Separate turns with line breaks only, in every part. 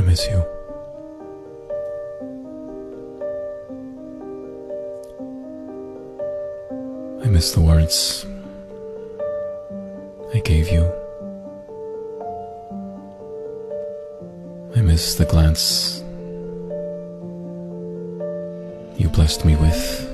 miss you. I miss the words I gave you. I miss the glance you blessed me with.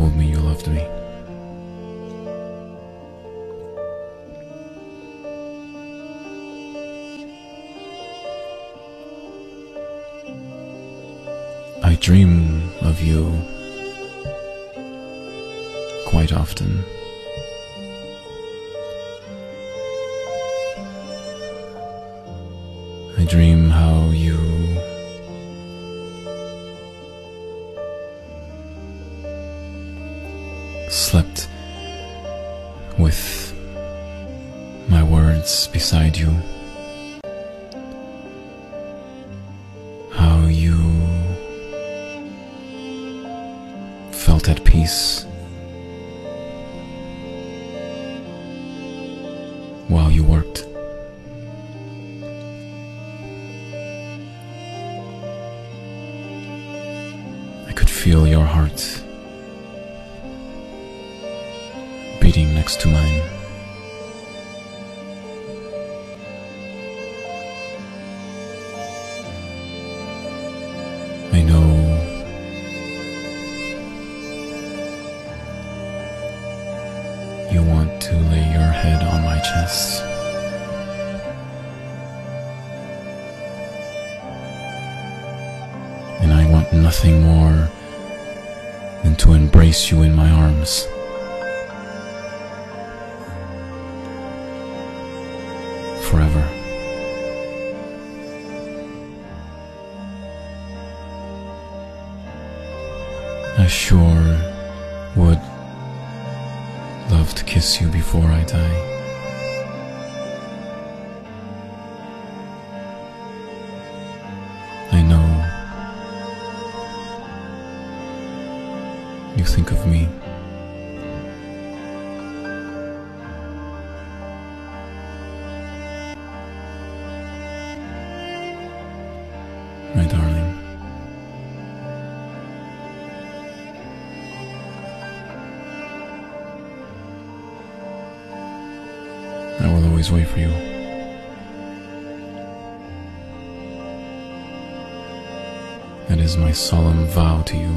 Told me you loved me. I dream of you quite often. I dream how you slept with my words beside you. How you felt at peace while you worked. I could feel your heart next to mine. I know you want to lay your head on my chest. And I want nothing more than to embrace you in my arms. Sure would love to kiss you before I die. I know you think of me. I will always wait for you. That is my solemn vow to you.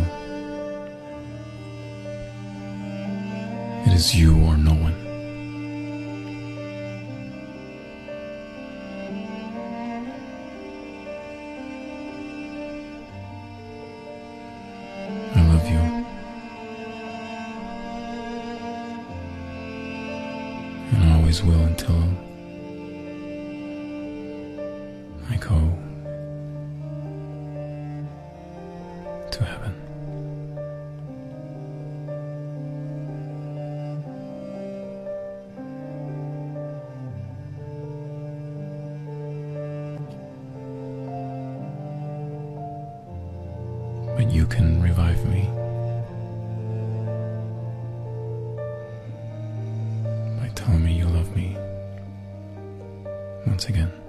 It is you or no one. I love you. Always will until I go to heaven. But you can revive me telling me you love me once again.